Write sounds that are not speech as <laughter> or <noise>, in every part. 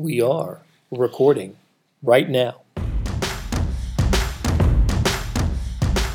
We are recording right now.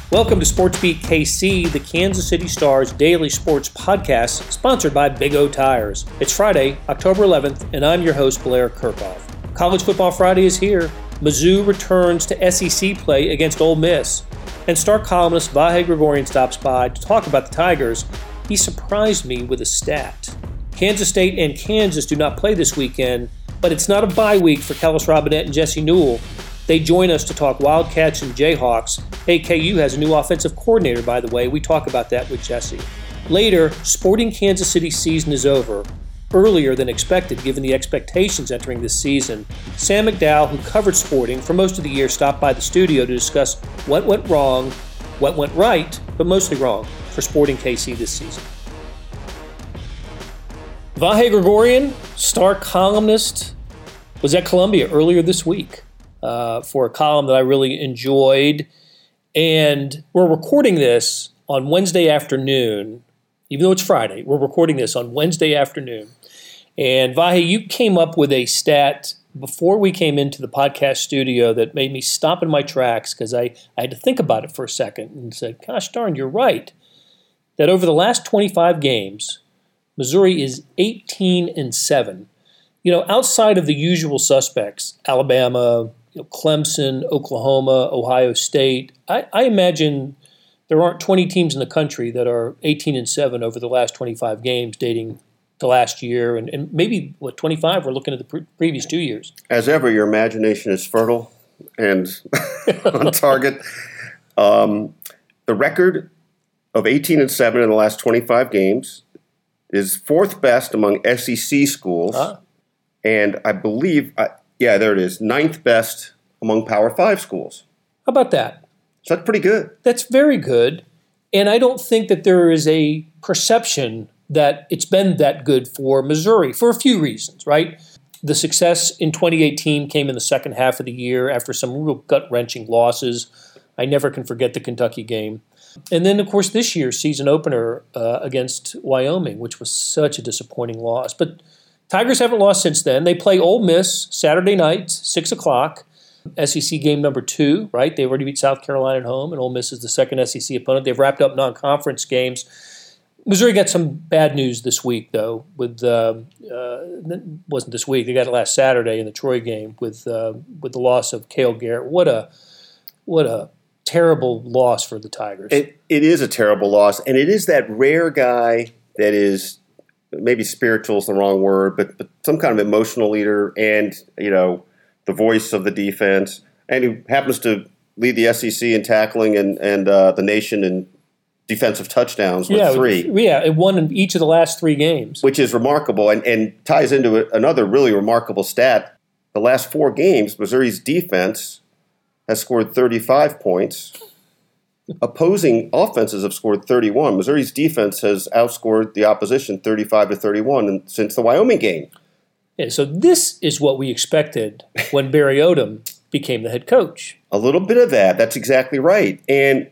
Welcome to SportsBeat KC, the Kansas City Stars daily sports podcast, sponsored by Big O Tires. It's Friday, October 11th, and I'm your host, Blair Kerkhoff. College Football Friday is here. Mizzou returns to SEC play against Ole Miss. And star columnist Vahe Gregorian stops by to talk about the Tigers. He surprised me with a stat. Kansas State and Kansas do not play this weekend, but it's not a bye week for Kellis Robinett and Jesse Newell. They join us to talk Wildcats and Jayhawks. AKU has a new offensive coordinator, by the way. We talk about that with Jesse. Later, Sporting Kansas City season is over, earlier than expected given the expectations entering this season. Sam McDowell, who covered Sporting for most of the year, stopped by the studio to discuss what went wrong, what went right, but mostly wrong for Sporting KC this season. Vahe Gregorian, star columnist, was at Columbia earlier this week uh, for a column that I really enjoyed. And we're recording this on Wednesday afternoon, even though it's Friday. We're recording this on Wednesday afternoon. And Vahe, you came up with a stat before we came into the podcast studio that made me stop in my tracks because I, I had to think about it for a second and said, gosh darn, you're right. That over the last 25 games, Missouri is 18 and 7. You know, outside of the usual suspects, Alabama, you know, Clemson, Oklahoma, Ohio State, I, I imagine there aren't 20 teams in the country that are 18 and 7 over the last 25 games dating to last year and, and maybe what 25 we're looking at the pre- previous two years. As ever your imagination is fertile and <laughs> on target. Um, the record of 18 and 7 in the last 25 games is fourth best among SEC schools, Huh? And I believe, uh, yeah, there it is, ninth best among Power Five schools. how about that So that's pretty good. That's very good. And I don't think that there is a perception that it's been that good for Missouri for a few reasons, right? The success in 2018 came in the second half of the year after some real gut wrenching losses. I never can forget the Kentucky game. And then, of course, this year's season opener uh, against Wyoming, which was such a disappointing loss. But Tigers haven't lost since then. They play Ole Miss Saturday night, 6 o'clock. SEC game number two, right? They already beat South Carolina at home, and Ole Miss is the second SEC opponent. They've wrapped up non-conference games. Missouri got some bad news this week, though. With uh, uh, wasn't this week? They got it last Saturday in the Troy game with uh, with the loss of Cale Garrett. What a what a terrible loss for the Tigers. It, it is a terrible loss, and it is that rare guy that is maybe spiritual is the wrong word, but, but some kind of emotional leader and, you know, the voice of the defense, and who happens to lead the SEC in tackling and, and uh, the nation in defensive touchdowns with yeah, three. yeah, it won in each of the last three games. which is remarkable and, and ties into another really remarkable stat. The last four games, Missouri's defense has scored 35 points. Opposing offenses have scored 31. Missouri's defense has outscored the opposition 35 to 31 since the Wyoming game. Yeah, so this is what we expected when Barry Odom became the head coach. A little bit of that. That's exactly right. And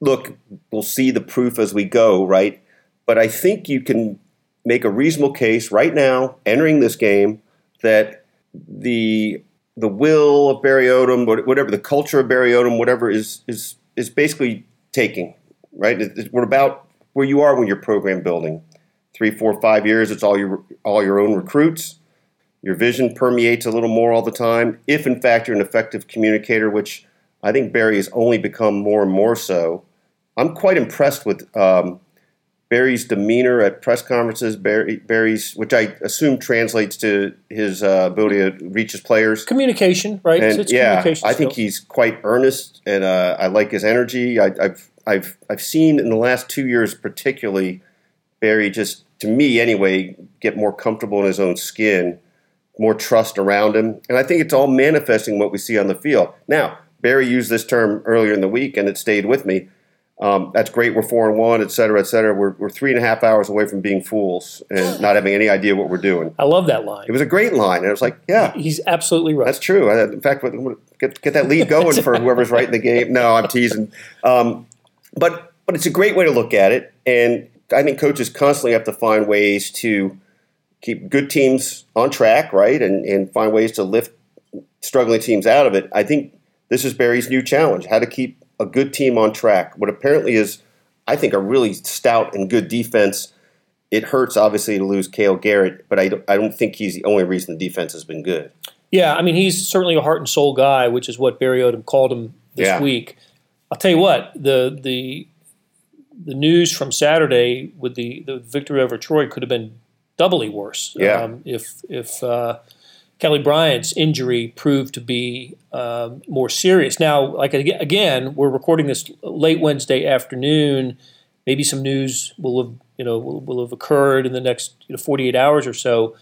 look, we'll see the proof as we go, right? But I think you can make a reasonable case right now, entering this game, that the the will of Barry Odom, whatever the culture of Barry Odom, whatever is is is basically taking, right? We're about where you are when you're program building. Three, four, five years. It's all your all your own recruits. Your vision permeates a little more all the time. If in fact you're an effective communicator, which I think Barry has only become more and more so. I'm quite impressed with um, Barry's demeanor at press conferences. Barry, Barry's, which I assume translates to his uh, ability to reach his players. Communication, right? And It's yeah, communication I think he's quite earnest, and uh, I like his energy. I, I've I've I've seen in the last two years, particularly, Barry just to me anyway, get more comfortable in his own skin, more trust around him, and I think it's all manifesting what we see on the field. Now, Barry used this term earlier in the week, and it stayed with me. Um, that's great. We're four and one, et cetera, et cetera. We're, we're three and a half hours away from being fools and <gasps> not having any idea what we're doing. I love that line. It was a great line, and I was like, yeah, He's absolutely right. that's true. In fact, get get that lead going for whoever's writing the game. No, I'm teasing. Um, but but it's a great way to look at it, and I think coaches constantly have to find ways to keep good teams on track, right, and and find ways to lift struggling teams out of it. I think this is Barry's new challenge: how to keep a good team on track. What apparently is, I think, a really stout and good defense. It hurts obviously to lose Cale Garrett, but I don't, I don't think he's the only reason the defense has been good. Yeah, I mean he's certainly a heart and soul guy, which is what Barry Odom called him this Yeah. week. I'll tell you what the the the news from Saturday with the, the victory over Troy could have been doubly worse. Yeah. Um, if if uh, Kelly Bryant's injury proved to be um, more serious. Now, like again, we're recording this late Wednesday afternoon. Maybe some news will have you know will, will have occurred in the next you know, 48 hours or so,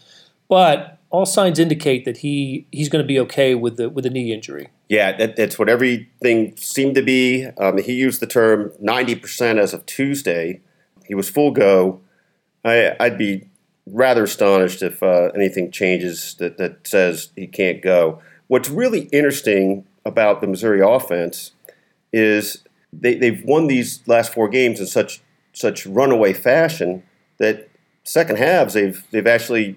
but all signs indicate that he he's going to be okay with the with the knee injury. Yeah, that, that's what everything seemed to be. Um, he used the term 90% as of Tuesday. He was full go. I, I'd be rather astonished if uh, anything changes that, that says he can't go. What's really interesting about the Missouri offense is they, they've won these last four games in such such runaway fashion that second halves they've they've actually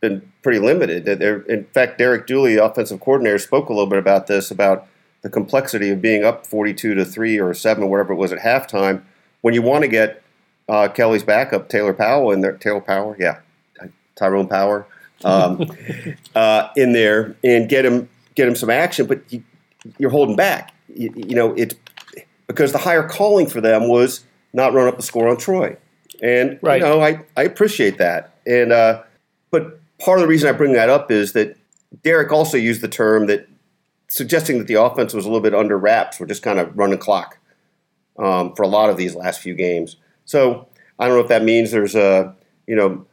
been pretty limited. They're- In fact, Derek Dooley, offensive coordinator, spoke a little bit about this about the complexity of being up 42 to three or seven, or whatever it was at halftime. When you want to get uh, Kelly's backup, Taylor Powell, in there, Taylor Power, yeah, Tyrone Power, um, <laughs> uh, in there, and get him get him some action, but you, you're holding back. You, you know, it's because the higher calling for them was not run up the score on Troy, and Right. you know, I I appreciate that, and uh, but part of the reason I bring that up is that Derek also used the term that suggesting that the offense was a little bit under wraps. We're just kind of running clock um, for a lot of these last few games. So I don't know if that means there's a you know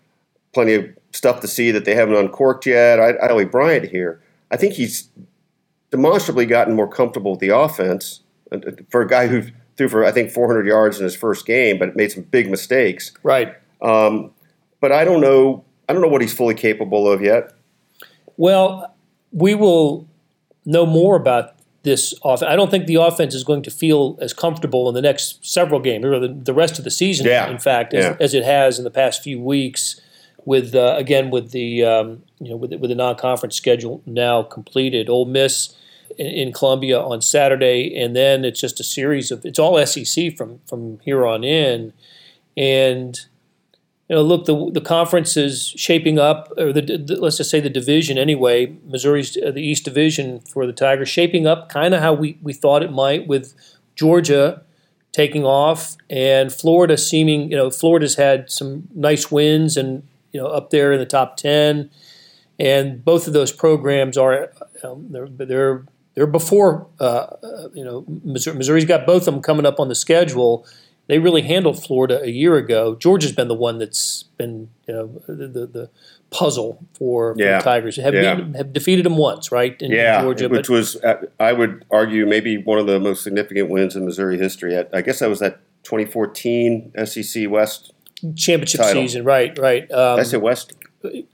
plenty of stuff to see that they haven't uncorked yet. I, I like Bryant here. I think he's demonstrably gotten more comfortable with the offense uh, for a guy who threw for I think 400 yards in his first game, but made some big mistakes. Right. Um, but I don't know. I don't know what he's fully capable of yet. Well, we will know more about this offense. I don't think the offense is going to feel as comfortable in the next several games, or the, the rest of the season. Yeah. In fact, as, Yeah. as it has in the past few weeks, with uh, again with the um, you know with with the non-conference schedule now completed. Ole Miss in, in Columbia on Saturday, and then it's just a series of it's all SEC from from here on in, and you know, look, the the conference is shaping up, or the, the let's just say the division anyway. Missouri's uh, the East Division for the Tigers shaping up kind of how we, we thought it might, with Georgia taking off and Florida seeming, you know, Florida's had some nice wins and you know up there in the top ten, and both of those programs are um, they're they're they're before uh, uh, you know Missouri, Missouri's got both of them coming up on the schedule they really handled Florida a year ago. Georgia's been the one that's been you know the the, the puzzle for, for Yeah. the Tigers. Have, Yeah. beaten- have defeated them once, right? In Yeah, Georgia, which but was uh, I would argue maybe one of the most significant wins in Missouri history. I, I guess that was that 2014 SEC West. Championship title. season, right? Right. Um, I say West?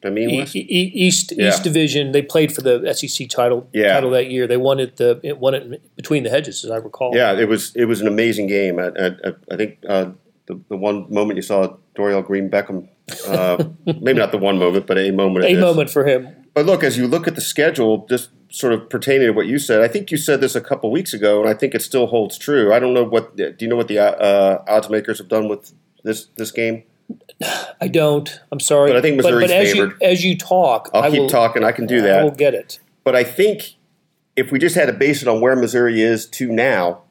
I mean E- West? E- East Yeah. East Division. They played for the SEC title Yeah. title that year. They won it the it won it between the hedges, as I recall. Yeah, it was it was an amazing game. I, I, I think uh, the the one moment you saw Dorial Green Beckham, uh, <laughs> maybe not the one moment, but a moment. A moment for him. But look, as you look at the schedule, just sort of pertaining to what you said, I think you said this a couple weeks ago, and I think it still holds true. I don't know what. Do you know what the uh, odds makers have done with this this game? I don't. I'm sorry, But I think Missouri's but, as favored. you as you talk, I'll I keep will, talking. I can do that. I will get it. But I think if we just had to base it on where Missouri is to now,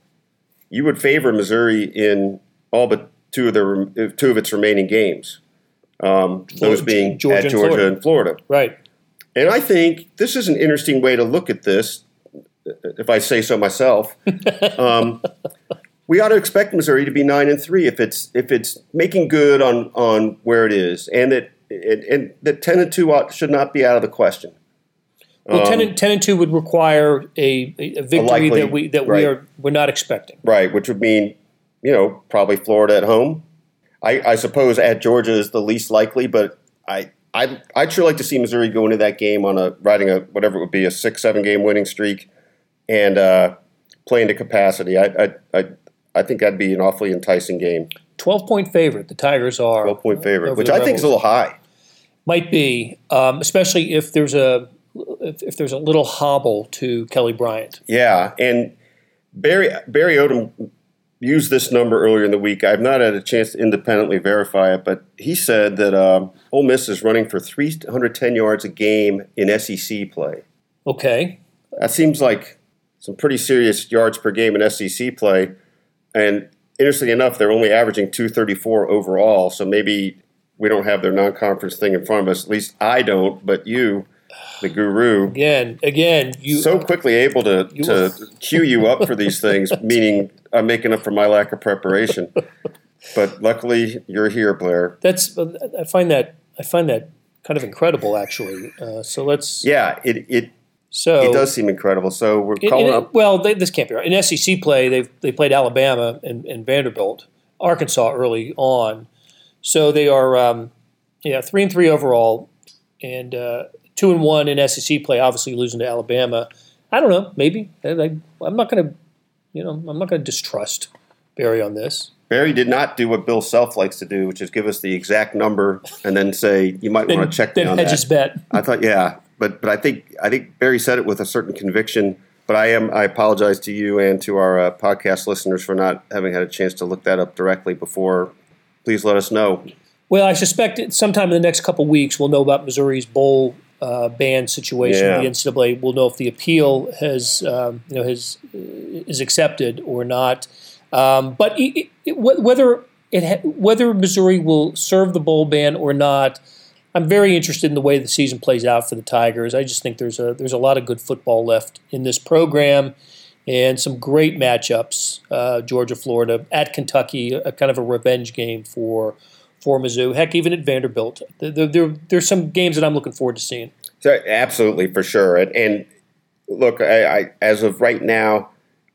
you would favor Missouri in all but two of the two of its remaining games. Um, those being Georgia at and Georgia Florida. and Florida. Right. And I think this is an interesting way to look at this, if I say so myself. <laughs> um, we ought to expect Missouri to be nine and three if it's if it's making good on on where it is, and that and, and that ten and two ought, should not be out of the question. Well, Um, 10, and, 10 and two would require a, a victory likely- that we that right. we are we're not expecting. Right, which would mean, you know, probably Florida at home. I, I suppose at Georgia is the least likely, but I I I'd sure like to see Missouri go into that game on a riding a whatever it would be a six seven game winning streak, and uh, playing to capacity. I I I, I think that'd be an awfully enticing game. Twelve point favorite. The Tigers are Twelve point favorite, which I think is a little high. Might be, um, especially if there's a if, if, there's a little hobble to Kelly Bryant. Yeah, and Barry Barry Odom used this number earlier in the week. I've not had a chance to independently verify it, but he said that uh, Ole Miss is running for 310 yards a game in SEC play. Okay, that seems like some pretty serious yards per game in SEC play. And interestingly enough, they're only averaging 234 overall. So maybe we don't have their non-conference thing in front of us. At least I don't, but you the guru. Again, again, you so quickly able to you, to cue you up for these <laughs> things, meaning I'm making up for my lack of preparation. But luckily, you're here, Blair. That's I find that I find that kind of incredible, actually. Uh, so let's. Yeah, it it. So it does seem incredible. So we're calling it, up. Well, they, this can't be right. In SEC play, they they played Alabama and, and, Vanderbilt, Arkansas early on, so they are um, yeah three and three overall, and uh, two and one in SEC play. Obviously, losing to Alabama. I don't know. Maybe I, am not going to, you know, I'm not going to distrust Barry on this. Barry did not do what Bill Self likes to do, which is give us the exact number and then say you might want to check then on hedge his bet. I thought, yeah, but but I think I think Barry said it with a certain conviction. But I am I apologize to you and to our uh, podcast listeners for not having had a chance to look that up directly before. Please let us know. Well, I suspect sometime in the next couple weeks we'll know about Missouri's bowl uh, ban situation. Yeah. The NCAA will know if the appeal has um, you know has is accepted or not. Um, but it, it, whether it ha- whether Missouri will serve the bowl ban or not, I'm very interested in the way the season plays out for the Tigers. I just think there's a there's a lot of good football left in this program. And some great matchups, uh, Georgia, Florida, at Kentucky, a kind of a revenge game for for Mizzou. Heck, even at Vanderbilt, there, there, there's some games that I'm looking forward to seeing. So, absolutely, for sure. And, and look, I, I, as of right now,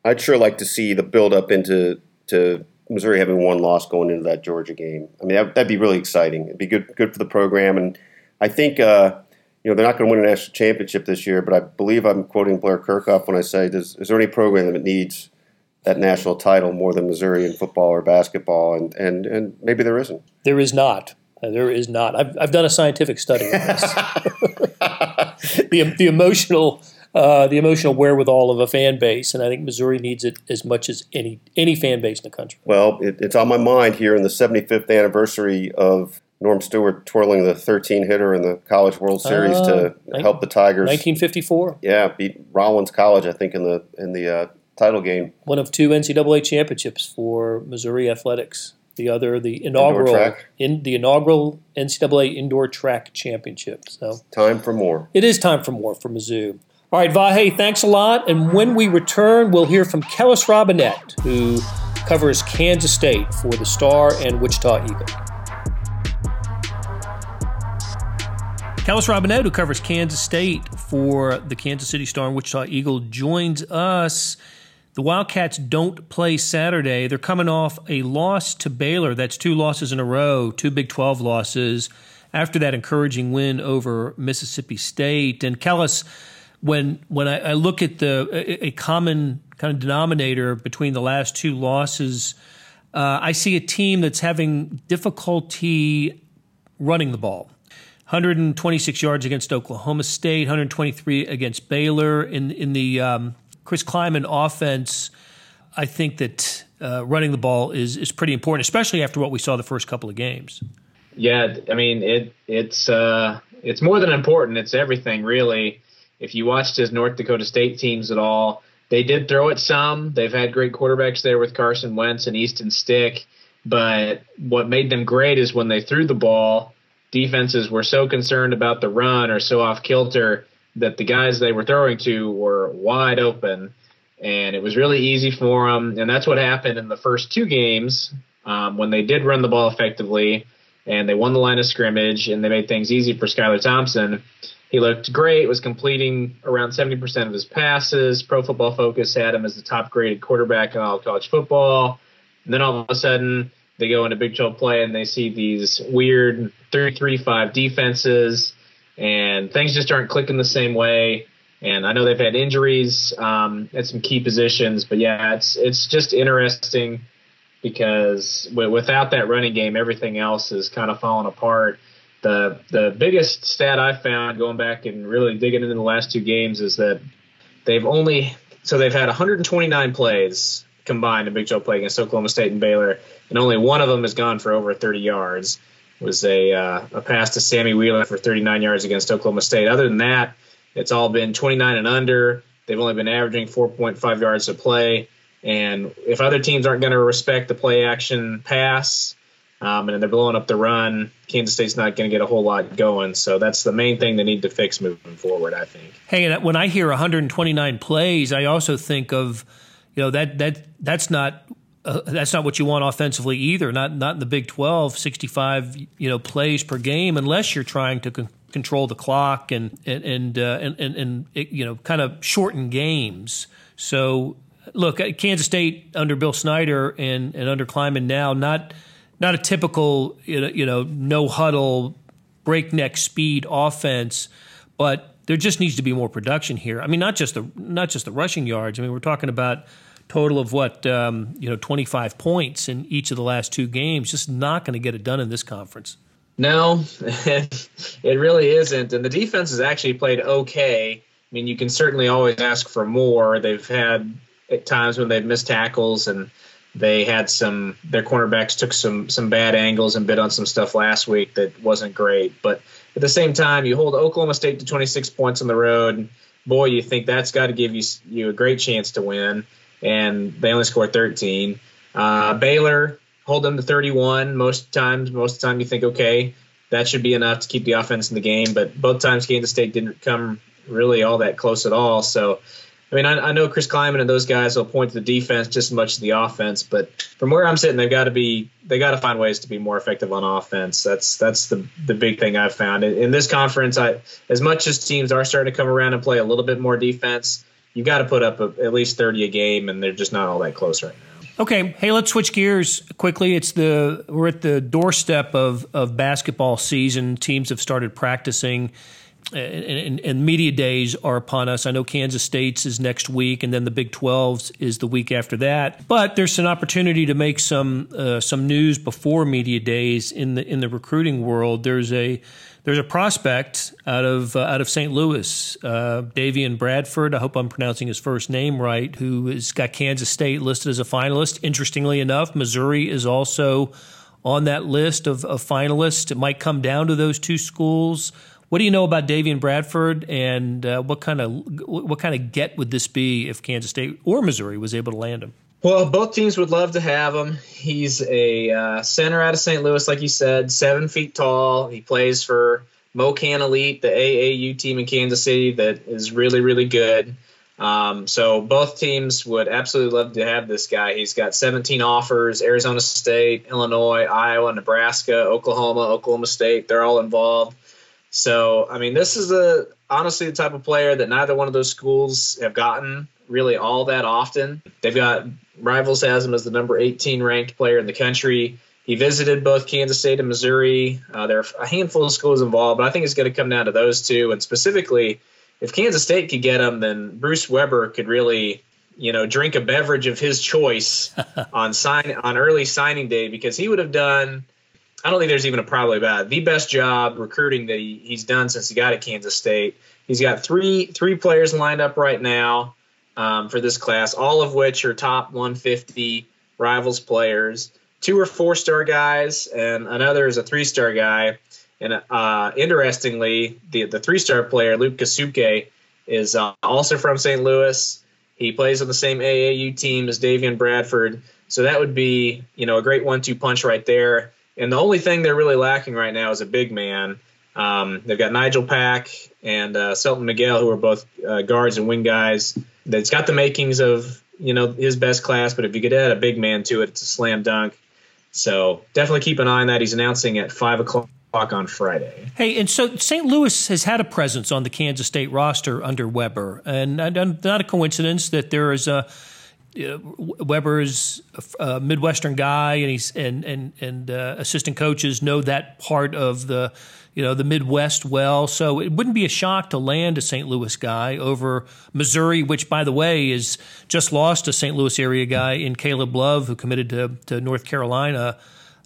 I'd sure like to see the build up into to Missouri having one loss going into that Georgia game. I mean, that, would be really exciting. It'd be good good for the program, and I think. Uh, you know they're not going to win a national championship this year, but I believe I'm quoting Blair Kerkhoff when I say, "Does is there any program that needs that national title more than Missouri in football or basketball, and and and maybe there isn't. There is not. There is not. I've I've done a scientific study on this. <laughs> <laughs> the the emotional. Uh, the emotional wherewithal of a fan base, and I think Missouri needs it as much as any any fan base in the country. Well, it, it's on my mind here in the 75th anniversary of Norm Stewart twirling the 13 hitter in the College World Series uh, to 19, help the Tigers. 1954. Yeah, beat Rollins College, I think, in the in the uh, title game. One of two NCAA championships for Missouri athletics. The other, the inaugural in the inaugural NCAA indoor track championship. So time for more. It is time for more for Mizzou. All right, Vahe, thanks a lot. And when we return, we'll hear from Kellis Robinett, who covers Kansas State for the Star and Wichita Eagle. Kellis Robinett, who covers Kansas State for the Kansas City Star and Wichita Eagle, joins us the Wildcats don't play Saturday. They're coming off a loss to Baylor. That's two losses in a row, two Big 12 losses after that encouraging win over Mississippi State. And Kellis, when when I, I look at the a, a, common kind of denominator between the last two losses, uh, I see a team that's having difficulty running the ball. 126 yards against Oklahoma State, 123 against Baylor in in the um, Chris Klieman offense, I think that uh, running the ball is is pretty important, especially after what we saw the first couple of games. Yeah, I mean it it's uh, it's more than important. It's everything really. If you watched his North Dakota State teams at all, they did throw it some. They've had great quarterbacks there with Carson Wentz and Easton Stick. But what made them great is when they threw the ball, defenses were so concerned about the run or so off kilter that the guys they were throwing to were wide open, and it was really easy for them. And that's what happened in the first two games um, when they did run the ball effectively, and they won the line of scrimmage, and they made things easy for Skylar Thompson. He looked great, was completing around 70% of his passes. Pro Football Focus had him as the top graded quarterback in all college football. And then all of a sudden, they go into Big 12 play and they see these weird 3-3-5 defenses and things just aren't clicking the same way. And I know they've had injuries um, at some key positions, but yeah, it's it's just interesting because w- without that running game, everything else is kind of falling apart. The the biggest stat I found going back and really digging into the last two games is that they've only so they've had 129 plays combined in Big 12 play against Oklahoma State and Baylor, and only one of them has gone for over 30 yards. It was a uh, a pass to Sammy Wheeler for 39 yards against Oklahoma State. Other than that, it's all been 29 and under. They've only been averaging 4.5 yards a play. And if other teams aren't going to respect the play action pass, um, and they're blowing up the run. Kansas State's not going to get a whole lot going. So that's the main thing they need to fix moving forward, I think. Hey, when I hear 129 plays, I also think of, you know, that that that's not uh, that's not what you want offensively either. Not not in the Big 12, 65 you know plays per game, unless you're trying to con- control the clock and and and, uh, and, and, and it, you know kind of shorten games. So look, Kansas State under Bill Snyder and and under Klieman now not not a typical you know no huddle breakneck speed offense, but there just needs to be more production here. I mean, not just the not just the rushing yards. I mean, we're talking about total of what um, you know 25 points in each of the last two games. Just not going to get it done in this conference. No, <laughs> it really isn't. And the defense has actually played okay. I mean, you can certainly always ask for more. They've had at times when they've missed tackles and they had some their cornerbacks took some some bad angles and bit on some stuff last week that wasn't great. But at the same time, you hold Oklahoma State to 26 points on the road. Boy, you think that's got to give you you a great chance to win, and they only scored 13. Uh, Baylor hold them to 31 most times. Most of the time, you think okay, that should be enough to keep the offense in the game. But both times, Kansas State didn't come really all that close at all. So I mean, I, I, know Chris Klieman and those guys will point to the defense just as much as the offense, but from where I'm sitting, they've got to be they got to find ways to be more effective on offense. That's that's the the big thing I've found in, in this conference. I as much as teams are starting to come around and play a little bit more defense, you got to put up a, at least 30 a game, and they're just not all that close right now. Okay, hey, let's switch gears quickly. It's the we're at the doorstep of of basketball season. Teams have started practicing and, and, media days are upon us. I know Kansas State's is next week, and then the Big 12's is the week after that. But there's an opportunity to make some uh, some news before media days in the in the recruiting world. There's a there's a prospect out of uh, out of St. Louis, uh, Davion Bradford. I hope I'm pronouncing his first name right. Who has got Kansas State listed as a finalist. Interestingly enough, Missouri is also on that list of, of finalists. It might come down to those two schools. What do you know about Davion Bradford, and uh, what kind of what kind of get would this be if Kansas State or Missouri was able to land him? Well, both teams would love to have him. He's a uh, center out of St. Louis, like you said, seven feet tall. He plays for MoKan Elite, the AAU team in Kansas City that is really, really good. Um, so both teams would absolutely love to have this guy. He's got 17 offers: Arizona State, Illinois, Iowa, Nebraska, Oklahoma, Oklahoma State. They're all involved. So, I mean, this is a honestly the type of player that neither one of those schools have gotten really all that often. They've got rivals has him as the number 18 ranked player in the country. He visited both Kansas State and Missouri. Uh, there are a handful of schools involved, but I think it's going to come down to those two. And specifically, if Kansas State could get him, then Bruce Weber could really, you know, drink a beverage of his choice <laughs> on sign on early signing day because he would have done – I don't think there's even a probably about it. the best job recruiting that he, he's done since he got at Kansas State. He's got three three players lined up right now um, for this class, all of which are top 150 rivals players. Two are four star guys, and another is a three star guy. And uh, interestingly, the the three star player Luke Kasubke is uh, also from St. Louis. He plays on the same AAU team as Davion Bradford, so that would be you know a great one two punch right there. And the only thing they're really lacking right now is a big man. Um, they've got Nigel Pack and uh, Selton Miguel, who are both uh, guards and wing guys. That's got the makings of you know his best class, but if you could add a big man to it, it's a slam dunk. So definitely keep an eye on that. He's announcing at five o'clock on Friday. Hey, and so St. Louis has had a presence on the Kansas State roster under Weber, and not a coincidence that there is a Weber's a Midwestern guy, and he's and and and uh, assistant coaches know that part of the you know the Midwest well. So it wouldn't be a shock to land a St. Louis guy over Missouri, which by the way is just lost a St. Louis area guy in Caleb Love, who committed to, to North Carolina.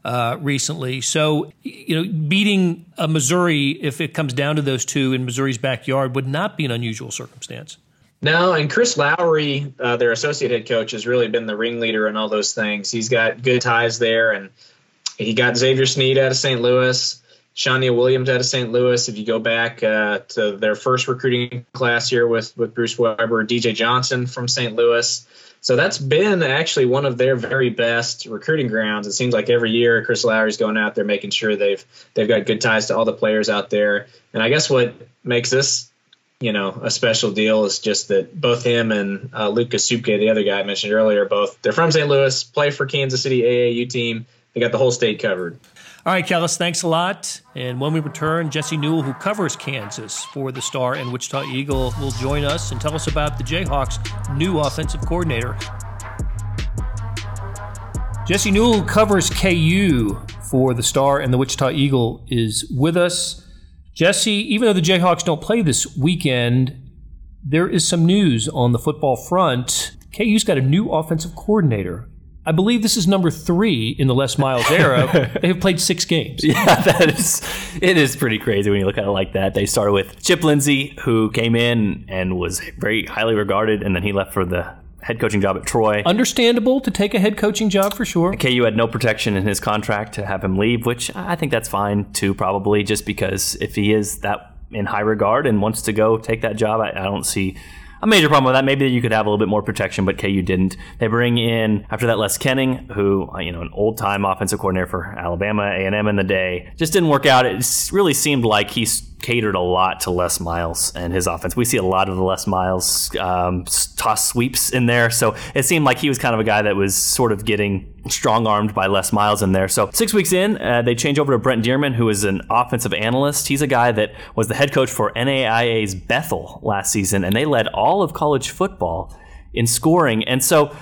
uh, recently. So, you know, beating a Missouri, if it comes down to those two in Missouri's backyard, would not be an unusual circumstance. No, and Chris Lowery, uh, their associate head coach, has really been the ringleader in all those things. He's got good ties there, and he got Xavier Sneed out of St. Louis, Shania Williams out of St. Louis. If you go back uh, to their first recruiting class here with with Bruce Weber, DJ Johnson from St. Louis. So that's been actually one of their very best recruiting grounds. It seems like every year Chris Lowery's going out there making sure they've they've got good ties to all the players out there. And I guess what makes this you know a special deal is just that both him and uh, Luke Kasubke, the other guy I mentioned earlier, both they're from St. Louis, play for Kansas City AAU team. They got the whole state covered. All right, Kellis, thanks a lot. And when we return, Jesse Newell, who covers Kansas for the Star and Wichita Eagle, will join us and tell us about the Jayhawks' new offensive coordinator. Jesse Newell, covers KU for the Star and the Wichita Eagle, is with us. Jesse, even though the Jayhawks don't play this weekend, there is some news on the football front. KU's got a new offensive coordinator. I believe this is number three in the Les Miles era. <laughs> they have played six games. Yeah, <laughs> that is it is pretty crazy when you look at it like that. They started with Chip Lindsey, who came in and was very highly regarded, and then he left for the head coaching job at Troy. Understandable to take a head coaching job for sure. KU had no protection in his contract to have him leave, which I think that's fine too, probably just because if he is that in high regard and wants to go take that job, I, I don't see a major problem with that. Maybe you could have a little bit more protection, but KU didn't. They bring in after that Les Koenning, who uh, you know an old time offensive coordinator for Alabama A and M in the day, just didn't work out. It really seemed like he's catered a lot to Les Miles and his offense. We see a lot of the Les Miles um, toss sweeps in there, so it seemed like he was kind of a guy that was sort of getting strong armed by Les Miles in there. So six weeks in, uh, they change over to Brent Dearmon, who is an offensive analyst. He's a guy that was the head coach for NAIA's Bethel last season, and they led all of college football in scoring. And so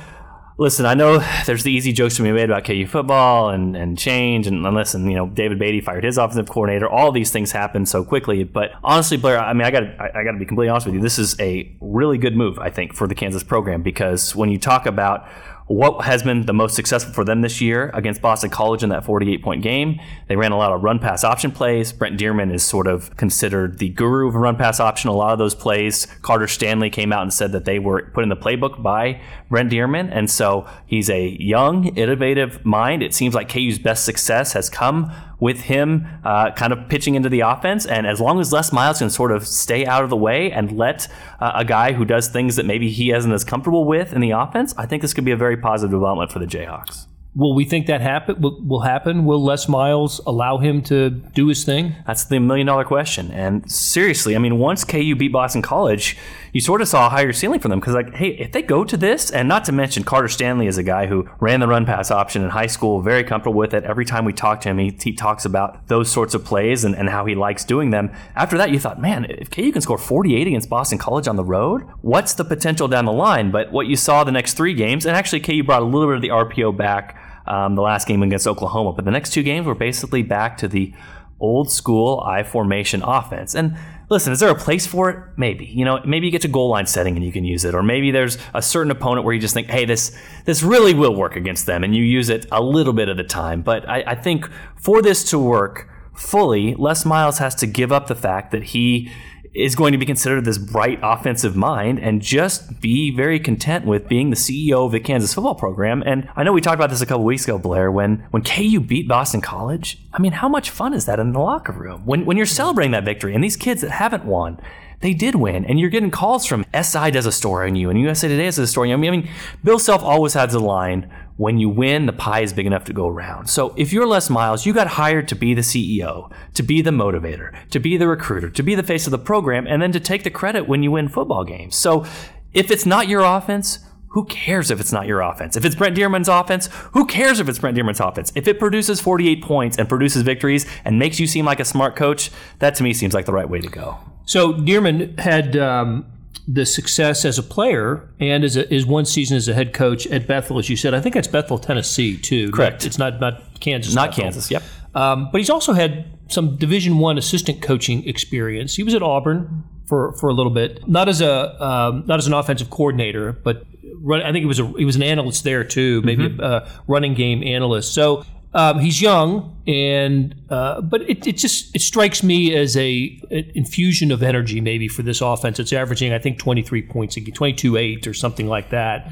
listen, I know <sighs> there's the easy jokes to be made about KU football and, and change. And, and listen, you know, David Beaty fired his offensive coordinator. All these things happen so quickly. But honestly, Blair, I mean, I got I, I got to be completely honest with you. This is a really good move, I think, for the Kansas program because when you talk about what has been the most successful for them this year against Boston College in that 48 point game. They ran a lot of run pass option plays. Brent Dearmon is sort of considered the guru of run pass option. A lot of those plays, Carter Stanley came out and said that they were put in the playbook by Brent Dearmon. And so he's a young, innovative mind. It seems like KU's best success has come with him uh, kind of pitching into the offense. And as long as Les Miles can sort of stay out of the way and let uh, a guy who does things that maybe he isn't as comfortable with in the offense, I think this could be a very positive development for the Jayhawks. Will we think that happen? Will, will happen? Will Les Miles allow him to do his thing? That's the million dollar question. And seriously, I mean, once KU beat Boston College, you sort of saw a higher ceiling for them because, like, hey, if they go to this, and not to mention Carter Stanley is a guy who ran the run pass option in high school, very comfortable with it. Every time we talk to him, he, he talks about those sorts of plays and, and how he likes doing them. After that, you thought, man, if KU can score 48 against Boston College on the road, what's the potential down the line? But what you saw the next three games, and actually KU brought a little bit of the RPO back um, the last game against Oklahoma. But the next two games were basically back to the old school I formation offense. And listen, is there a place for it? Maybe. You know, maybe you get to goal line setting and you can use it, or maybe there's a certain opponent where you just think, hey, this this really will work against them, and you use it a little bit at a time. But I, I think for this to work fully, Les Miles has to give up the fact that he is going to be considered this bright offensive mind and just be very content with being the CEO of the Kansas football program. And I know we talked about this a couple weeks ago, Blair, when, when KU beat Boston College. I mean, how much fun is that in the locker room? When, when you're celebrating that victory and these kids that haven't won, they did win. And you're getting calls from SI does a story on you and USA Today does a story on you. I mean, Bill Self always has a line when you win, the pie is big enough to go around. So if you're Les Miles, you got hired to be the CEO, to be the motivator, to be the recruiter, to be the face of the program, and then to take the credit when you win football games. So if it's not your offense, who cares if it's not your offense? If it's Brent Dearmon's offense, who cares if it's Brent Dearmon's offense? If it produces 48 points and produces victories and makes you seem like a smart coach, that to me seems like the right way to go. So Dearmon had um, the success as a player and as a, one season as a head coach at Bethel, as you said. I think that's Bethel, Tennessee, too. Correct. Not, it's not not Kansas. Not Bethel. Kansas. Yep. Um, but he's also had some Division One assistant coaching experience. He was at Auburn for, for a little bit, not as a um, not as an offensive coordinator, but run, I think he was a, he was an analyst there too, maybe Mm-hmm. a, a running game analyst. So Um, he's young, and uh, but it, it just it strikes me as a an infusion of energy maybe for this offense. It's averaging I think 23 points a game, 22 eight or something like that.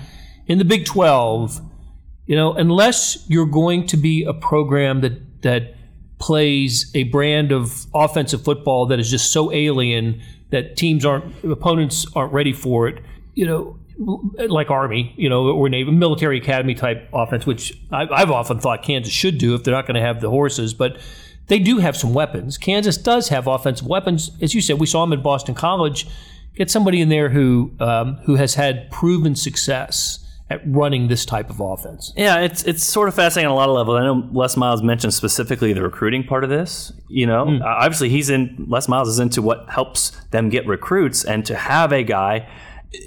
In the Big 12, you know, unless you're going to be a program that that plays a brand of offensive football that is just so alien that teams aren't opponents aren't ready for it. You know, like Army, you know, or Navy, military academy type offense, which I, I've often thought Kansas should do if they're not going to have the horses, but they do have some weapons. Kansas does have offensive weapons, as you said. We saw them at Boston College. Get somebody in there who um, who has had proven success at running this type of offense. Yeah, it's it's sort of fascinating on a lot of levels. I know Les Miles mentioned specifically the recruiting part of this. You know, mm. uh, obviously he's in. Les Miles is into what helps them get recruits, and to have a guy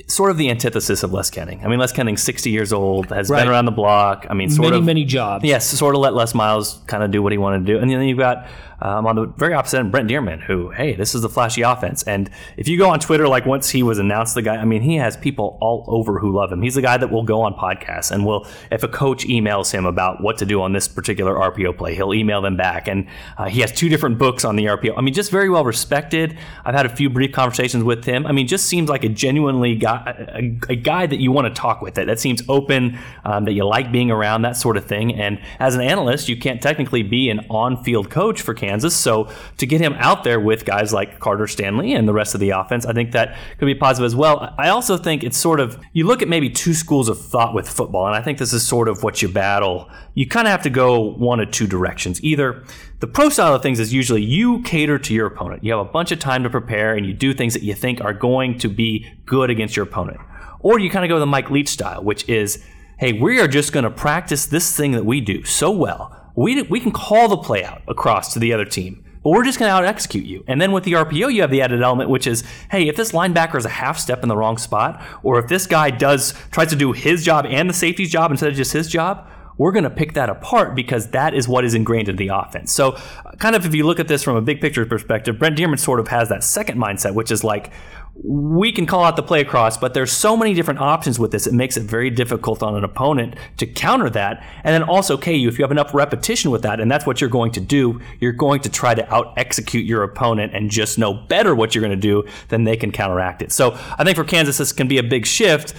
sort of the antithesis of Les Koenning. I mean, Les Koenning, 60 years old, has right. been around the block. I mean, sort many, of many jobs. Yes, sort of let Les Miles kind of do what he wanted to do, and then you've got um, on the very opposite end, Brent Dearmon, who, hey, this is the flashy offense. And if you go on Twitter, like once he was announced the guy, I mean, he has people all over who love him. He's the guy that will go on podcasts and will, if a coach emails him about what to do on this particular RPO play, he'll email them back. And uh, he has two different books on the RPO. I mean, just very well respected. I've had a few brief conversations with him. I mean, just seems like a genuinely guy, a, a guy that you want to talk with, that, that seems open, um, that you like being around, that sort of thing. And as an analyst, you can't technically be an on field coach for Kansas. So to get him out there with guys like Carter Stanley and the rest of the offense, I think that could be positive as well. I also think it's sort of, you look at maybe two schools of thought with football, and I think this is sort of what you battle. You kind of have to go one of two directions. Either the pro style of things is usually you cater to your opponent. You have a bunch of time to prepare and you do things that you think are going to be good against your opponent. Or you kind of go the Mike Leach style, which is, hey, we are just going to practice this thing that we do so well we, we can call the play out across to the other team, but we're just going to out execute you. And then with the RPO, you have the added element, which is, hey, if this linebacker is a half step in the wrong spot, or if this guy does tries to do his job and the safety's job instead of just his job, we're going to pick that apart because that is what is ingrained in the offense. So, kind of if you look at this from a big picture perspective, Brent Dearmon sort of has that second mindset, which is like, we can call out the play across, but there's so many different options with this. It makes it very difficult on an opponent to counter that. And then also, KU, if you have enough repetition with that, and that's what you're going to do, you're going to try to out execute your opponent and just know better what you're going to do, then they can counteract it. So I think for Kansas, this can be a big shift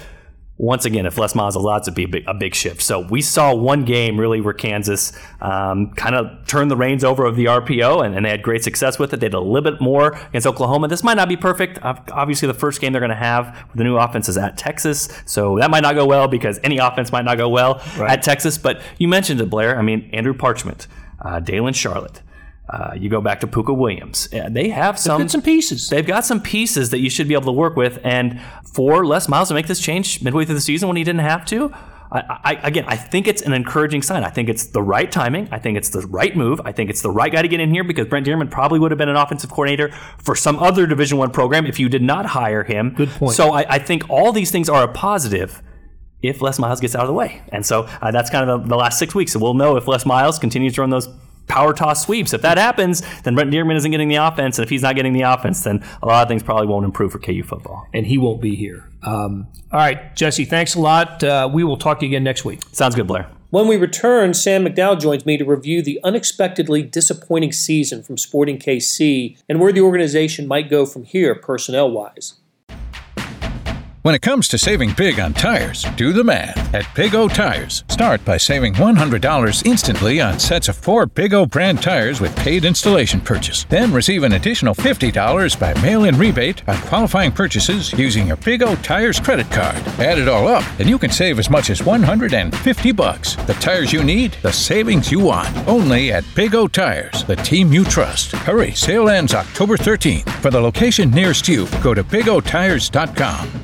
once again, if Les Miles allowed to be a big, a big, shift. So we saw one game really where Kansas um, kind of turned the reins over of the RPO, and, and, they had great success with it. They did a little bit more against Oklahoma. This might not be perfect. Obviously, the first game they're going to have with the new offense is at Texas, so that might not go well because any offense might not go well right. at Texas. But you mentioned it, Blair. I mean, Andrew Parchment, uh, Daylon Charlot. Uh, you go back to Pooka Williams. They have some They've some pieces. They've got some pieces that you should be able to work with. And for Les Miles to make this change midway through the season when he didn't have to, I, I, again, I think it's an encouraging sign. I think it's the right timing. I think it's the right move. I think it's the right guy to get in here because Brent Dearmon probably would have been an offensive coordinator for some other Division One program if you did not hire him. Good point. So I, I think all these things are a positive if Les Miles gets out of the way. And so uh, that's kind of the, the, last six weeks. So we'll know if Les Miles continues to run those power toss sweeps. If that happens, then Brent Dearmon isn't getting the offense, and if he's not getting the offense, then a lot of things probably won't improve for KU football. And he won't be here. Um, all right, Jesse, thanks a lot. Uh, we will talk to you again next week. Sounds good, Blair. When we return, Sam McDowell joins me to review the unexpectedly disappointing season from Sporting KC and where the organization might go from here personnel wise. When it comes to saving big on tires, do the math at Big O Tires. Start by saving $100 instantly on sets of four Big O brand tires with paid installation purchase. Then receive an additional $50 by mail in rebate on qualifying purchases using your Big O Tires credit card. Add it all up, and you can save as much as $150. The tires you need, the savings you want. Only at Big O Tires, the team you trust. Hurry, sale ends October 13th. For the location nearest you, go to bigotires.com.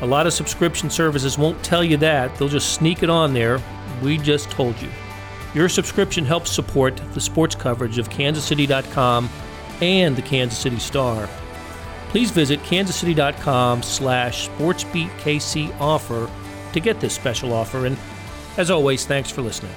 A lot of subscription services won't tell you that, they'll just sneak it on there. We just told you. Your subscription helps support the sports coverage of kansascity.com and the Kansas City Star. Please visit kansascity.com slash sportsbeatkc offer to get this special offer. And as always, thanks for listening.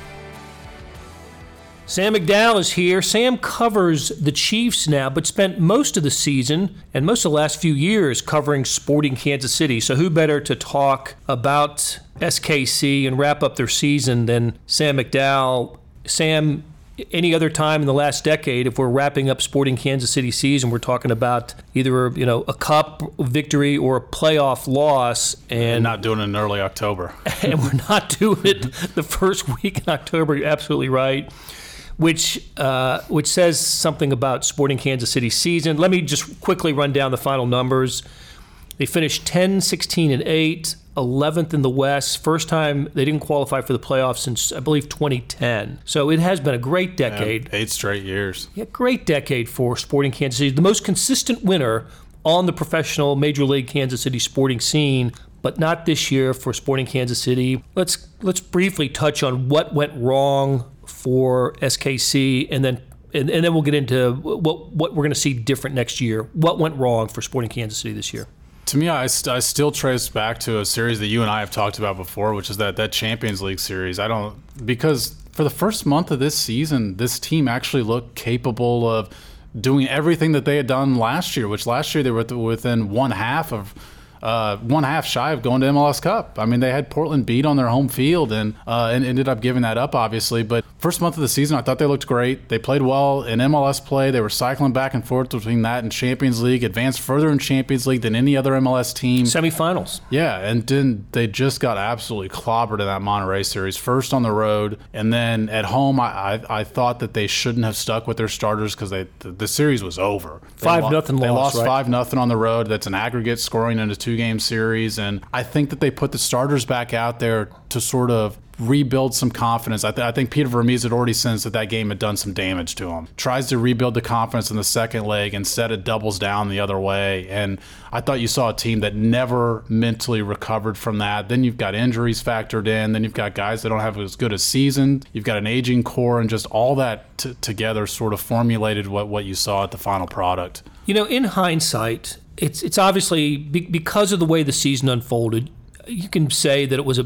Sam McDowell is here. Sam covers the Chiefs now, but spent most of the season and most of the last few years covering Sporting Kansas City. So, who better to talk about SKC and wrap up their season than Sam McDowell? Sam, any other time in the last decade, if we're wrapping up Sporting Kansas City season, we're talking about either you know a cup victory or a playoff loss, and, and not doing it in early October. <laughs> and we're not doing it the first week in October. You're absolutely right which uh, which says something about Sporting Kansas City season. Let me just quickly run down the final numbers. They finished 10, 16, and 8, 11th in the West. First time they didn't qualify for the playoffs since, I believe, 2010. So it has been a great decade. Yeah, eight straight years. Yeah, great decade for Sporting Kansas City. The most consistent winner on the professional Major League Kansas City sporting scene, but not this year for Sporting Kansas City. Let's let's briefly touch on what went wrong for SKC, and then and, and then we'll get into what what we're going to see different next year. What went wrong for Sporting Kansas City this year? To me, I, st- I still trace back to a series that you and I have talked about before, which is that that Champions League series. I don't because for the first month of this season, this team actually looked capable of doing everything that they had done last year. Which last year they were within one half of uh, one half shy of going to MLS Cup. I mean, they had Portland beat on their home field and, uh, and ended up giving that up, obviously. But first month of the season, I thought they looked great. They played well in MLS play. They were cycling back and forth between that and Champions League, advanced further in Champions League than any other MLS team. Semifinals. Yeah, and then they just got absolutely clobbered in that Monterrey series. First on the road, and then at home, I, I, I thought that they shouldn't have stuck with their starters because they the, the, series was over. They five lo- nothing. They loss, lost right? five nothing on the road. That's an aggregate scoring in a two game series, and I think that they put the starters back out there to sort of rebuild some confidence. I, th- I, think Peter Vermes had already sensed that that game had done some damage to him. Tries to rebuild the confidence in the second leg. Instead, it doubles down the other way. And I thought you saw a team that never mentally recovered from that. Then you've got injuries factored in. Then you've got guys that don't have as good a season. You've got an aging core, and just all that t- together sort of formulated what, what you saw at the final product. You know, in hindsight, it's it's obviously because of the way the season unfolded you can say that it was a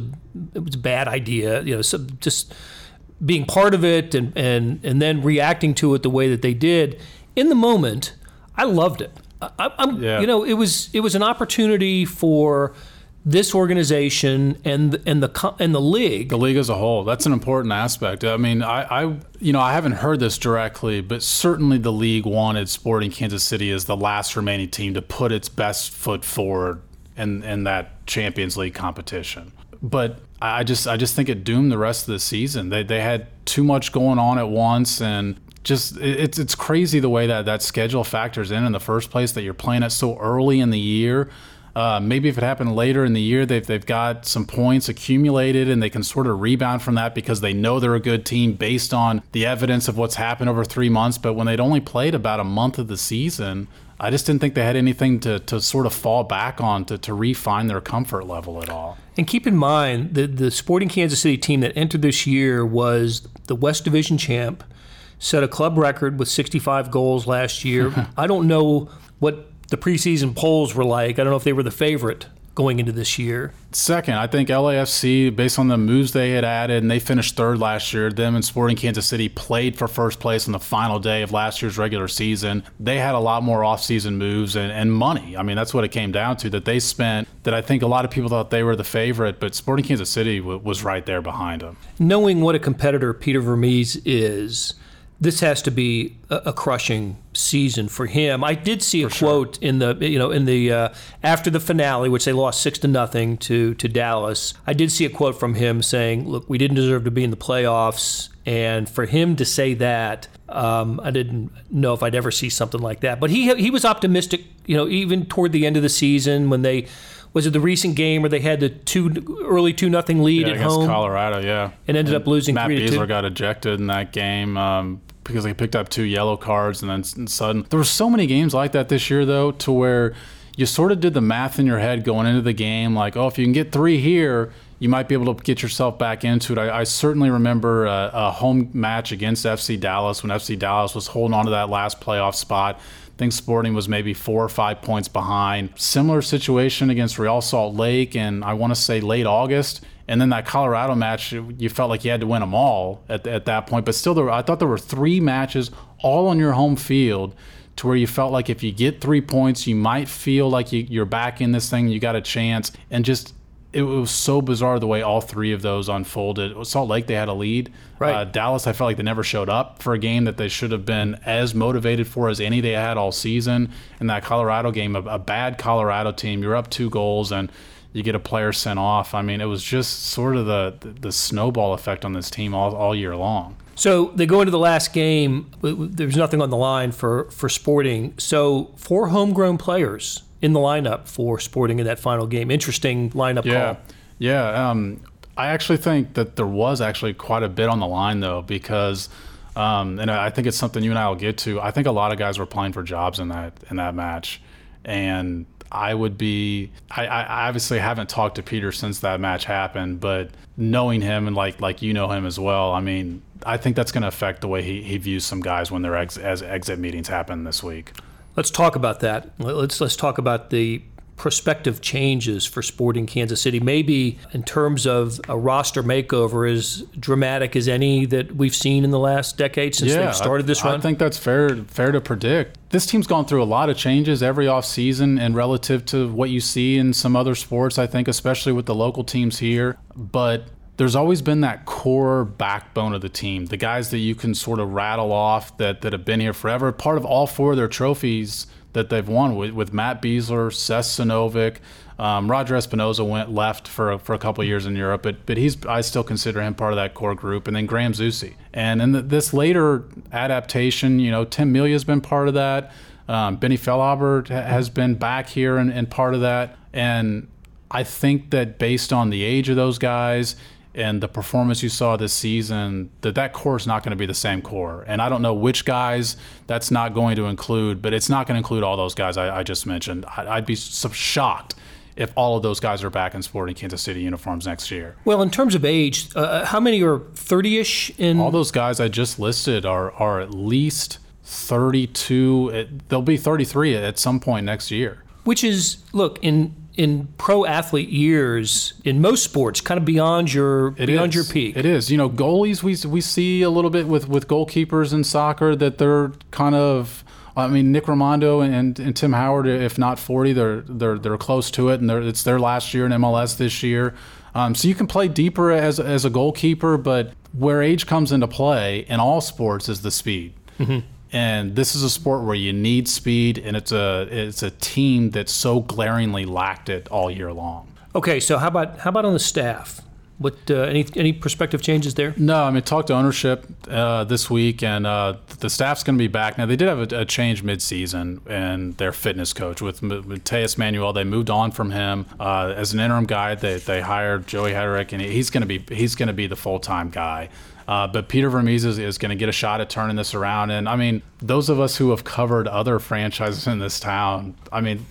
it was a bad idea. You know, so just being part of it and and and then reacting to it the way that they did in the moment. I loved it. I, am yeah. you know it was it was an opportunity for this organization and and the and the league the league as a whole that's an important aspect i mean I, I you know i haven't heard this directly but certainly the league wanted sporting kansas city as the last remaining team to put its best foot forward in in that Champions League competition. But I just I just think it doomed the rest of the season. They they had too much going on at once and just it's it's crazy the way that that schedule factors in in the first place that you're playing it so early in the year. Uh, maybe if it happened later in the year, they've, they've got some points accumulated and they can sort of rebound from that because they know they're a good team based on the evidence of what's happened over three months. But when they'd only played about a month of the season, I just didn't think they had anything to, to sort of fall back on to, to refine their comfort level at all. And keep in mind the the Sporting Kansas City team that entered this year was the West Division champ, set a club record with 65 goals last year. <laughs> I don't know what the preseason polls were like. I don't know if they were the favorite going into this year. Second, I think LAFC, based on the moves they had added, and they finished third last year. Them and Sporting Kansas City played for first place on the final day of last year's regular season. They had a lot more offseason moves and, and money. I mean, that's what it came down to that they spent. That I think a lot of people thought they were the favorite, but Sporting Kansas City w- was right there behind them. Knowing what a competitor Peter Vermes is this has to be a, crushing season for him. I did see a for quote sure. in the you know in the uh, after the finale, which they lost six to nothing to to Dallas. I did see a quote from him saying, "Look, we didn't deserve to be in the playoffs." And for him to say that, um, I didn't know if I'd ever see something like that. But he he was optimistic, you know, even toward the end of the season when they was it the recent game where they had the two early two nothing lead yeah, at against home, Colorado, yeah, and ended and up losing. Matt three Besler got ejected in that game. Um, because they picked up two yellow cards and then sudden there were so many games like that this year though to where you sort of did the math in your head going into the game, like, oh, if you can get three here, you might be able to get yourself back into it. I, I certainly remember a, a, home match against FC Dallas when FC Dallas was holding on to that last playoff spot. Think Sporting was maybe four or five points behind. Similar situation against Real Salt Lake, and I want to say late August. And then that Colorado match, you felt like you had to win them all at, at that point. But still, there, I thought there were three matches all on your home field to where you felt like if you get three points, you might feel like you, you're back in this thing, you got a chance. And just it was so bizarre the way all three of those unfolded. Salt Lake, they had a lead. Right. Uh, Dallas, I felt like they never showed up for a game that they should have been as motivated for as any they had all season. And that Colorado game, a, a bad Colorado team, you're up two goals and you get a player sent off. I mean, it was just sort of the the snowball effect on this team all, all year long. So they go into the last game. There's nothing on the line for, for Sporting. So four homegrown players in the lineup for Sporting in that final game. Interesting lineup yeah. call. Yeah. Um, I actually think that there was actually quite a bit on the line though, because, um, and I think it's something you and I will get to. I think a lot of guys were playing for jobs in that in that match, and I would be. I, I, obviously haven't talked to Peter since that match happened, but knowing him and like like you know him as well, I mean, I think that's going to affect the way he, he views some guys when their ex, as exit meetings happen this week. Let's talk about that. Let's let's talk about the prospective changes for Sporting Kansas City. Maybe in terms of a roster makeover, as dramatic as any that we've seen in the last decade since yeah, they've started this I, run. I think that's fair fair to predict. This team's gone through a lot of changes every offseason and relative to what you see in some other sports, I think, especially with the local teams here. But there's always been that core backbone of the team, the guys that you can sort of rattle off that, that have been here forever. Part of all four of their trophies that they've won with, with Matt Besler, Seth Sinovic, um, Roger Espinoza went left for a, for a couple years in Europe, but but he's I still consider him part of that core group. And then Graham Zusi, and in the, this later adaptation, you know, Tim Melia's been part of that. Um, Benny Feilhaber has been back here and, and part of that. And I think that based on the age of those guys and the performance you saw this season, that that core is not going to be the same core. And I don't know which guys that's not going to include, but it's not going to include all those guys I, I just mentioned. I, would be so shocked if all of those guys are back in sporting Kansas City uniforms next year. Well, in terms of age, uh, uh how many are 30-ish in All those guys I just listed are are at least 32. It, they'll be 33 at some point next year. Which is look, in in pro athlete years in most sports kind of beyond your it beyond is. your peak. It is. You know, goalies we we see a little bit with with goalkeepers in soccer that they're kind of I mean, Nick Rimando and, and Tim Howard, if not 40, they're they're they're close to it, and it's their last year in MLS this year. Um, so you can play deeper as as a goalkeeper, but where age comes into play in all sports is the speed. Mm-hmm and this is a sport where you need speed, and it's a it's a team that so glaringly lacked it all year long. Okay, so how about how about on the staff? What uh, any any prospective changes there? No, I mean talked to ownership uh, this week, and uh, the staff's going to be back. Now they did have a, a change midseason, and their fitness coach with Mateus Manuel, they moved on from him uh, as an interim guy. They they hired Joey Hedrick, and he's going to be he's going to be the full time guy. Uh, but Peter Vermes is, is going to get a shot at turning this around. And I mean, those of us who have covered other franchises in this town, I mean,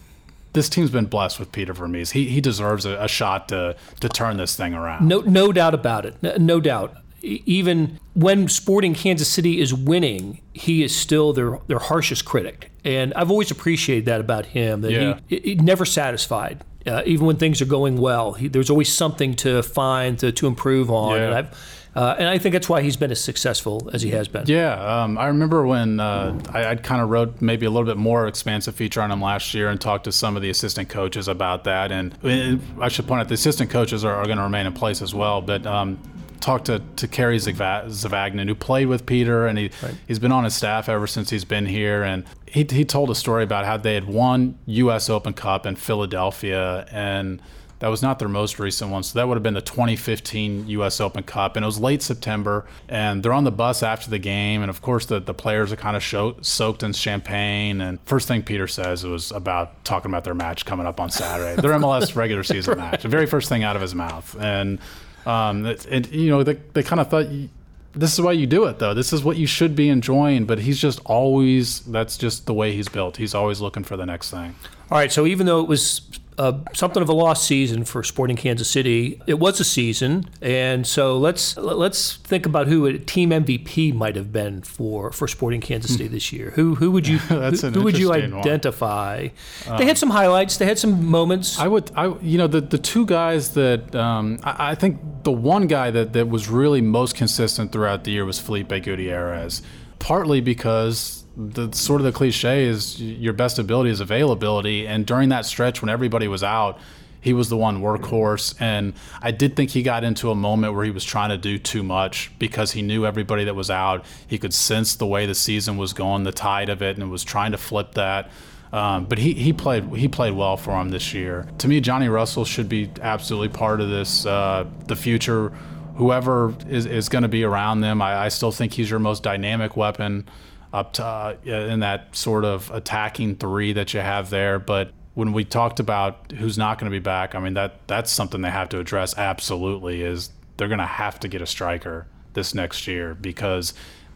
this team's been blessed with Peter Vermes. He, he deserves a, a shot to, to turn this thing around. No, no doubt about it. No, no doubt. Even when Sporting Kansas City is winning, he is still their, their harshest critic. And I've always appreciated that about him, that yeah. he, he never satisfied. Uh, even when things are going well, he, there's always something to find to, to improve on. Yeah. And I've uh, and I think that's why he's been as successful as he has been. Yeah, um, I remember when uh, I, I kind of wrote maybe a little bit more expansive feature on him last year and talked to some of the assistant coaches about that. And, I should point out the assistant coaches are, are going to remain in place as well. But um, talked to, to Kerry Zavagnin, who played with Peter, and he, right. he's been on his staff ever since he's been here. And he, he told a story about how they had won U.S. Open Cup in Philadelphia, and – that was not their most recent one. So that would have been the 2015 U.S. Open Cup. And it was late September. And they're on the bus after the game. And of course, the, the players are kind of show, soaked in champagne. And first thing Peter says was about talking about their match coming up on Saturday, their <laughs> MLS regular season right. match. The very first thing out of his mouth. And, um, it, it, you know, they, they kind of thought this is why you do it, though. This is what you should be enjoying. But he's just always, that's just the way he's built. He's always looking for the next thing. All right, so even though it was uh, something of a lost season for Sporting Kansas City. It was a season, and so let's let's think about who a team MVP might have been for, for Sporting Kansas City this year. Who who would you <laughs> who, who would you identify? They had some highlights. They had some moments. I would I you know the the two guys that um, I, I think the one guy that that was really most consistent throughout the year was Felipe Gutierrez, partly because the sort of the cliche is your best ability is availability. And during that stretch when everybody was out, he was the one workhorse. And I did think he got into a moment where he was trying to do too much because he knew everybody that was out. He could sense the way the season was going, the tide of it, and was trying to flip that. Um, but he, he played he played well for him this year. To me, Johnny Russell should be absolutely part of this. Uh, the future, whoever is, is going to be around them, I, I still think he's your most dynamic weapon up to uh, in that sort of attacking three that you have there. But when we talked about who's not going to be back, I mean that that's something they have to address. Absolutely, is they're going to have to get a striker this next year because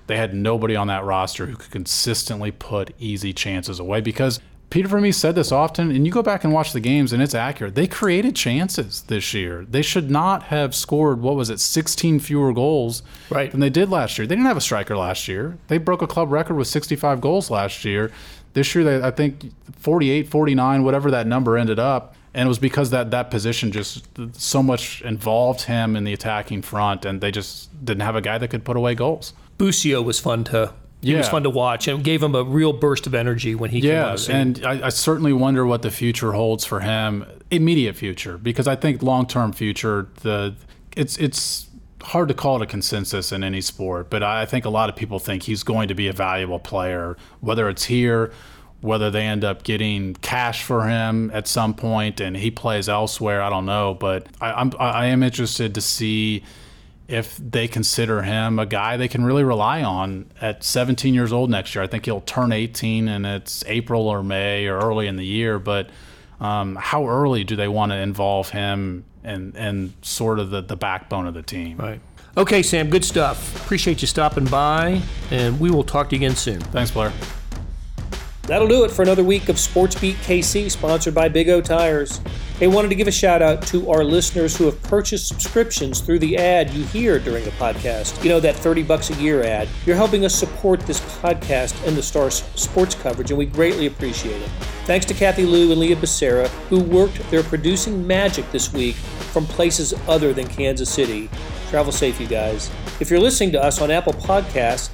they had nobody on that roster who could consistently put easy chances away because Peter Vermes said this often, and you go back and watch the games, and it's accurate. They created chances this year. They should not have scored what was it, 16 fewer goals right. than they did last year. They didn't have a striker last year. They broke a club record with 65 goals last year. This year, they, I think 48, 49, whatever that number ended up, and it was because that that position just so much involved him in the attacking front, and they just didn't have a guy that could put away goals. Busio was fun to he yeah. was fun to watch and gave him a real burst of energy when he yeah, came out. and I, I, certainly wonder what the future holds for him, immediate future, because I think long term future, the it's it's hard to call it a consensus in any sport, but I think a lot of people think he's going to be a valuable player, whether it's here, whether they end up getting cash for him at some point and he plays elsewhere. I don't know, but I, I'm I am interested to see if they consider him a guy they can really rely on at 17 years old next year. I think he'll turn 18 and it's April or May or early in the year. But um, how early do they want to involve him and and sort of the, the backbone of the team? Right. Okay, Sam, good stuff. Appreciate you stopping by, and we will talk to you again soon. Thanks, Blair. That'll do it for another week of Sports Beat KC, sponsored by Big O Tires. They wanted to give a shout out to our listeners who have purchased subscriptions through the ad you hear during the podcast. You know, that 30 bucks a year ad. You're helping us support this podcast and the Stars sports coverage, and we greatly appreciate it. Thanks to Kathy Lou and Leah Becerra, who worked their producing magic this week from places other than Kansas City. Travel safe, you guys. If you're listening to us on Apple Podcasts,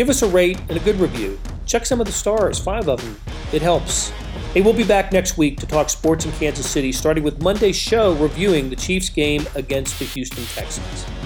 give us a rate and a good review. Check some of the stars, five of them. It helps. Hey, we'll be back next week to talk sports in Kansas City, starting with Monday's show reviewing the Chiefs game against the Houston Texans.